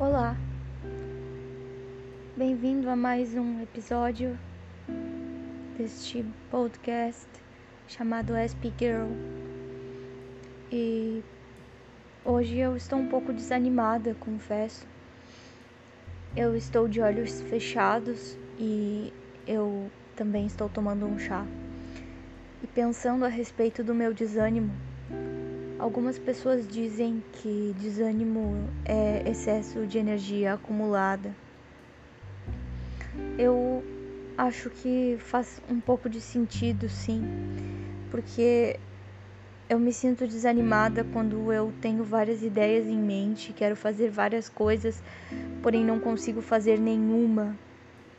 Olá, bem-vindo a mais um episódio deste podcast chamado SP Girl. E hoje eu estou um pouco desanimada, confesso. Eu estou de olhos fechados e eu também estou tomando um chá. E pensando a respeito do meu desânimo, Algumas pessoas dizem que desânimo é excesso de energia acumulada. Eu acho que faz um pouco de sentido, sim, porque eu me sinto desanimada quando eu tenho várias ideias em mente, quero fazer várias coisas, porém não consigo fazer nenhuma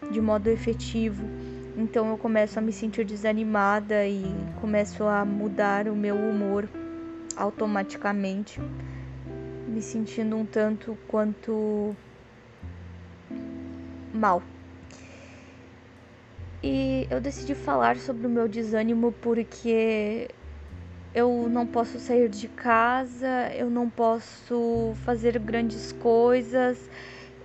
de modo efetivo. Então eu começo a me sentir desanimada e começo a mudar o meu humor automaticamente, me sentindo um tanto quanto mal. E eu decidi falar sobre o meu desânimo porque eu não posso sair de casa, eu não posso fazer grandes coisas,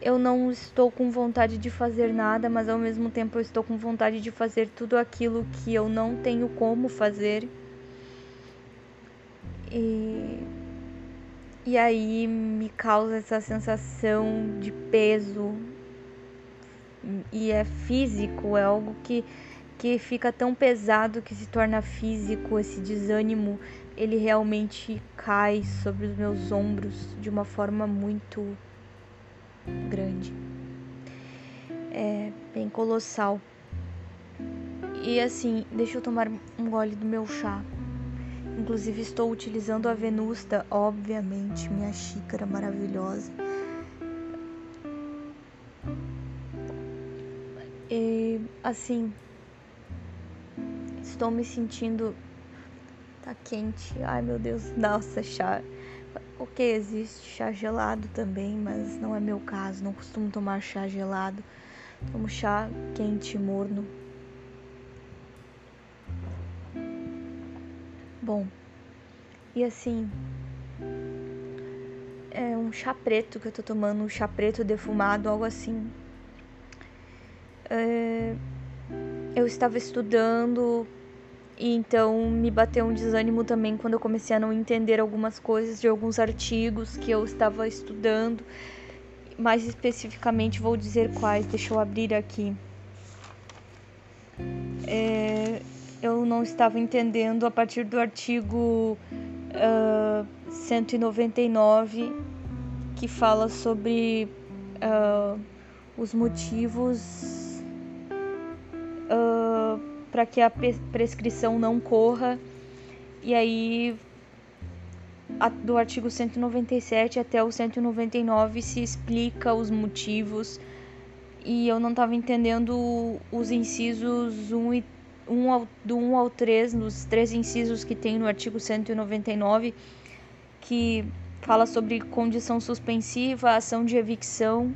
eu não estou com vontade de fazer nada, mas ao mesmo tempo eu estou com vontade de fazer tudo aquilo que eu não tenho como fazer. E, e aí me causa essa sensação de peso. E é físico, é algo que, que fica tão pesado que se torna físico. Esse desânimo, ele realmente cai sobre os meus ombros de uma forma muito grande. É bem colossal. E assim, deixa eu tomar um gole do meu chá. Inclusive estou utilizando a Venusta, obviamente, minha xícara maravilhosa. E assim, estou me sentindo tá quente. Ai, meu Deus, nossa, chá. Ok, existe chá gelado também, mas não é meu caso, não costumo tomar chá gelado. Tomo chá quente, morno. Bom, e assim, é um chá preto que eu tô tomando, um chá preto defumado, algo assim. É, eu estava estudando e então me bateu um desânimo também quando eu comecei a não entender algumas coisas de alguns artigos que eu estava estudando. Mais especificamente vou dizer quais, deixa eu abrir aqui. É, não estava entendendo a partir do artigo uh, 199 que fala sobre uh, os motivos uh, para que a prescrição não corra. E aí a, do artigo 197 até o 199 se explica os motivos. E eu não estava entendendo os incisos 1 e 1 ao, do 1 ao 3, nos três incisos que tem no artigo 199, que fala sobre condição suspensiva, ação de evicção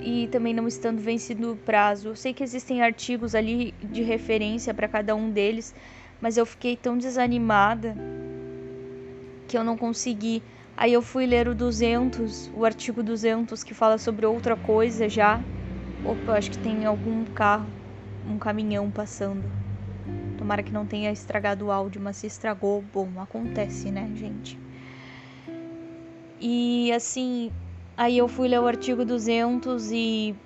e também não estando vencido o prazo. Eu sei que existem artigos ali de referência para cada um deles, mas eu fiquei tão desanimada que eu não consegui. Aí eu fui ler o 200, o artigo 200 que fala sobre outra coisa já. Opa, acho que tem algum carro um caminhão passando. Tomara que não tenha estragado o áudio, mas se estragou, bom, acontece, né, gente? E assim, aí eu fui ler o artigo 200 e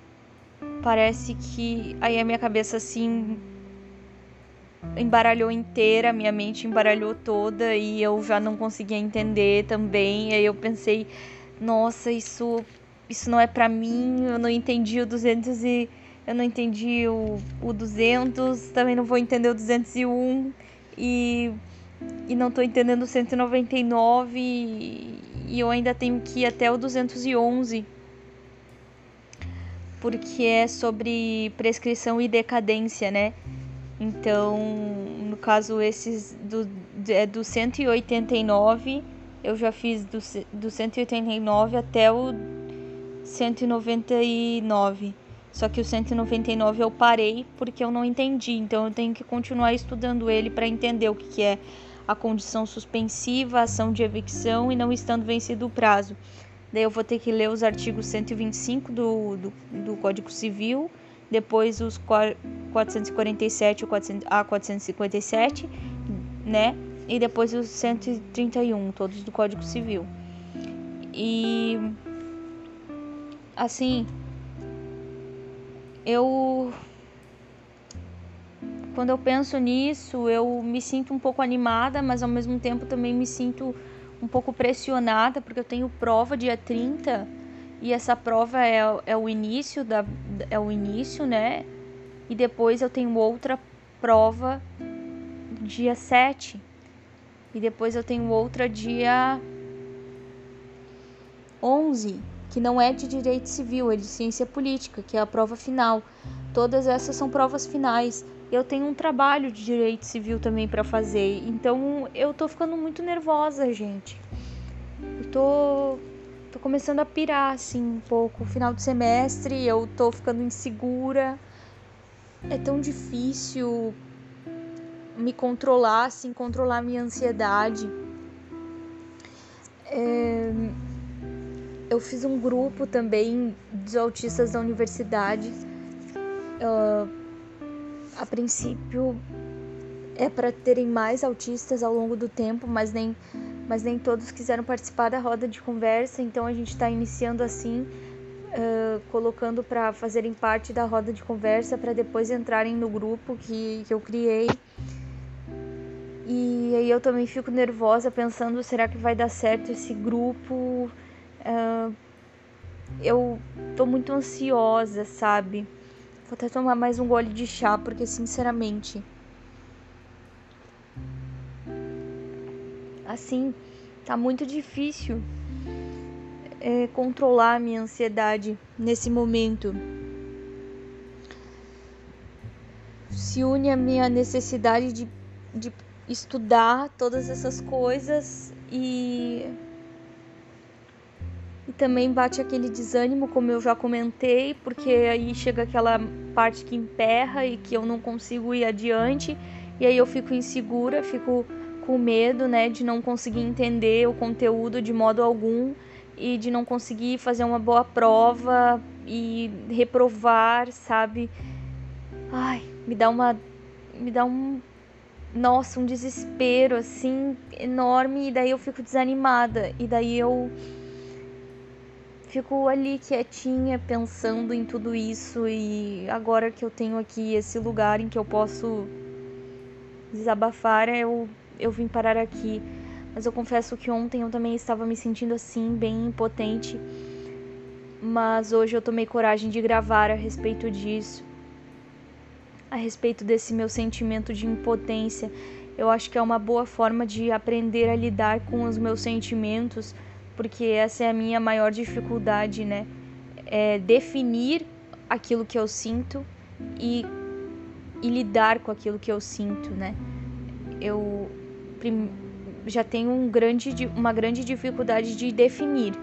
parece que aí a minha cabeça assim embaralhou inteira, minha mente embaralhou toda e eu já não conseguia entender também. Aí eu pensei, nossa, isso isso não é para mim, eu não entendi o 200 e eu não entendi o, o 200, também não vou entender o 201 e, e não estou entendendo o 199 e, e eu ainda tenho que ir até o 211 porque é sobre prescrição e decadência, né? Então, no caso, esses do, é do 189, eu já fiz do, do 189 até o 199. Só que o 199 eu parei porque eu não entendi, então eu tenho que continuar estudando ele para entender o que, que é a condição suspensiva, a ação de evicção e não estando vencido o prazo. Daí eu vou ter que ler os artigos 125 do, do, do Código Civil, depois os 447 a 457, né? E depois os 131, todos do Código Civil. E assim, eu quando eu penso nisso, eu me sinto um pouco animada, mas ao mesmo tempo também me sinto um pouco pressionada, porque eu tenho prova dia 30 e essa prova é, é o início da é o início, né? E depois eu tenho outra prova dia 7. E depois eu tenho outra dia 11, que não é de direito civil, é de ciência política, que é a prova final. Todas essas são provas finais eu tenho um trabalho de direito civil também para fazer. Então eu tô ficando muito nervosa, gente. Eu tô tô começando a pirar assim um pouco. Final do semestre, eu tô ficando insegura. É tão difícil me controlar, assim, controlar minha ansiedade. É... Eu fiz um grupo também dos autistas da universidade. Uh a princípio é para terem mais autistas ao longo do tempo, mas nem, mas nem todos quiseram participar da roda de conversa, então a gente está iniciando assim, uh, colocando para fazerem parte da roda de conversa para depois entrarem no grupo que, que eu criei. E aí eu também fico nervosa pensando, será que vai dar certo esse grupo? Uh, eu tô muito ansiosa, sabe? Vou até tomar mais um gole de chá, porque sinceramente. Assim, tá muito difícil é, controlar a minha ansiedade nesse momento. Se une a minha necessidade de, de estudar todas essas coisas e também bate aquele desânimo, como eu já comentei, porque aí chega aquela parte que emperra e que eu não consigo ir adiante, e aí eu fico insegura, fico com medo, né, de não conseguir entender o conteúdo de modo algum e de não conseguir fazer uma boa prova e reprovar, sabe? Ai, me dá uma me dá um nossa, um desespero assim enorme e daí eu fico desanimada e daí eu fico ali quietinha pensando em tudo isso e agora que eu tenho aqui esse lugar em que eu posso desabafar, eu, eu vim parar aqui. Mas eu confesso que ontem eu também estava me sentindo assim, bem impotente. Mas hoje eu tomei coragem de gravar a respeito disso. A respeito desse meu sentimento de impotência. Eu acho que é uma boa forma de aprender a lidar com os meus sentimentos porque essa é a minha maior dificuldade, né? É definir aquilo que eu sinto e, e lidar com aquilo que eu sinto, né? Eu já tenho um grande, uma grande dificuldade de definir.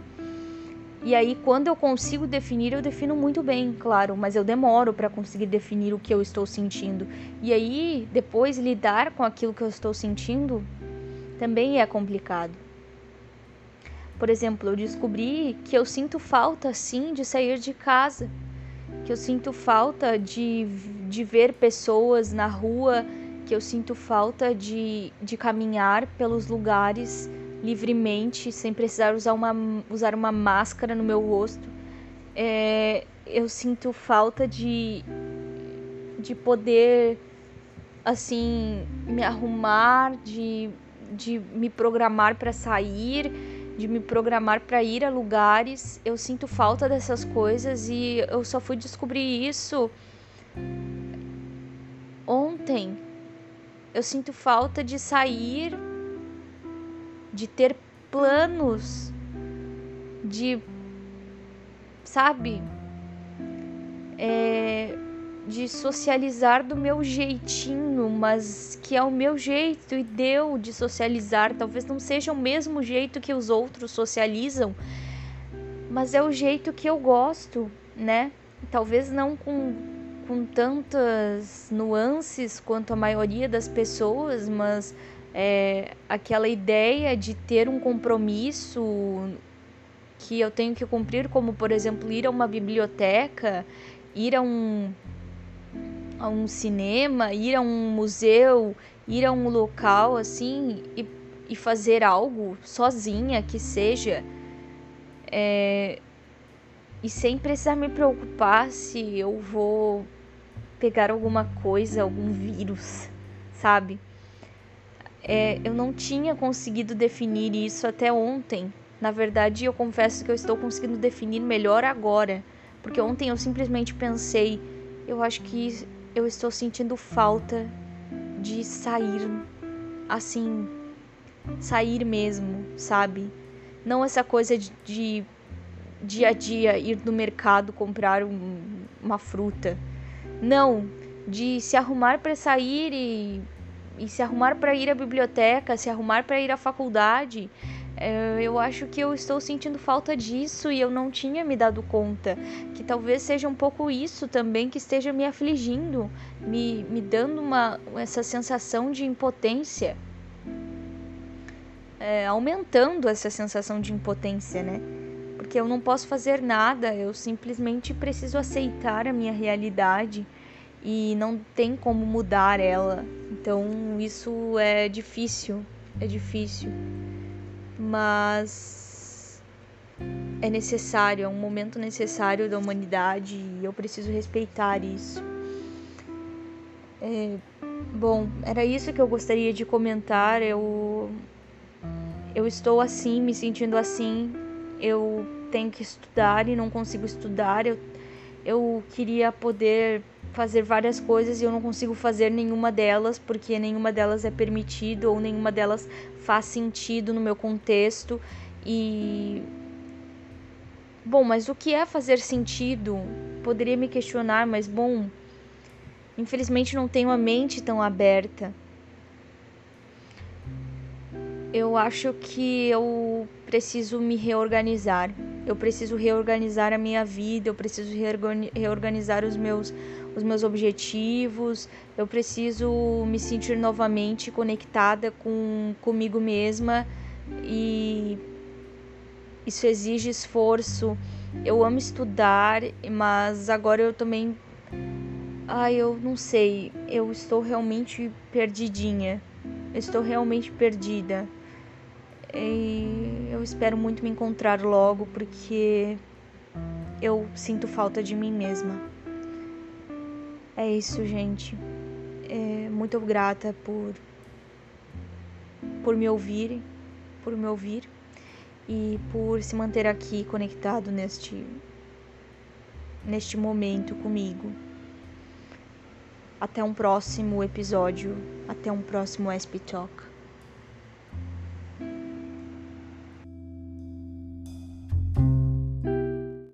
E aí, quando eu consigo definir, eu defino muito bem, claro, mas eu demoro para conseguir definir o que eu estou sentindo. E aí, depois, lidar com aquilo que eu estou sentindo também é complicado. Por exemplo, eu descobri que eu sinto falta sim de sair de casa, que eu sinto falta de, de ver pessoas na rua, que eu sinto falta de, de caminhar pelos lugares livremente, sem precisar usar uma, usar uma máscara no meu rosto. É, eu sinto falta de, de poder, assim, me arrumar, de, de me programar para sair de me programar para ir a lugares. Eu sinto falta dessas coisas e eu só fui descobrir isso ontem. Eu sinto falta de sair, de ter planos, de sabe? É, de socializar do meu jeitinho, mas que é o meu jeito e deu de socializar. Talvez não seja o mesmo jeito que os outros socializam, mas é o jeito que eu gosto, né? Talvez não com, com tantas nuances quanto a maioria das pessoas, mas é, aquela ideia de ter um compromisso que eu tenho que cumprir, como por exemplo ir a uma biblioteca, ir a um a um cinema, ir a um museu, ir a um local assim e, e fazer algo sozinha que seja é, e sem precisar me preocupar se eu vou pegar alguma coisa, algum vírus, sabe? É, eu não tinha conseguido definir isso até ontem. Na verdade, eu confesso que eu estou conseguindo definir melhor agora, porque ontem eu simplesmente pensei, eu acho que eu estou sentindo falta de sair assim, sair mesmo, sabe? Não essa coisa de, de dia a dia ir no mercado comprar um, uma fruta. Não, de se arrumar para sair e, e se arrumar para ir à biblioteca, se arrumar para ir à faculdade. É, eu acho que eu estou sentindo falta disso e eu não tinha me dado conta. Que talvez seja um pouco isso também que esteja me afligindo, me, me dando uma, essa sensação de impotência. É, aumentando essa sensação de impotência, né? porque eu não posso fazer nada, eu simplesmente preciso aceitar a minha realidade e não tem como mudar ela. Então isso é difícil, é difícil. Mas é necessário, é um momento necessário da humanidade e eu preciso respeitar isso. É, bom, era isso que eu gostaria de comentar. Eu eu estou assim, me sentindo assim. Eu tenho que estudar e não consigo estudar. Eu, eu queria poder fazer várias coisas e eu não consigo fazer nenhuma delas porque nenhuma delas é permitido ou nenhuma delas faz sentido no meu contexto e bom, mas o que é fazer sentido? Poderia me questionar, mas bom, infelizmente não tenho a mente tão aberta. Eu acho que eu preciso me reorganizar. Eu preciso reorganizar a minha vida, eu preciso reorganizar os meus os meus objetivos, eu preciso me sentir novamente conectada com comigo mesma e isso exige esforço. Eu amo estudar, mas agora eu também ai, eu não sei, eu estou realmente perdidinha. Eu estou realmente perdida. E eu espero muito me encontrar logo porque eu sinto falta de mim mesma. É isso, gente. É, muito grata por por me ouvir, por me ouvir e por se manter aqui conectado neste neste momento comigo. Até um próximo episódio, até um próximo SP Talk.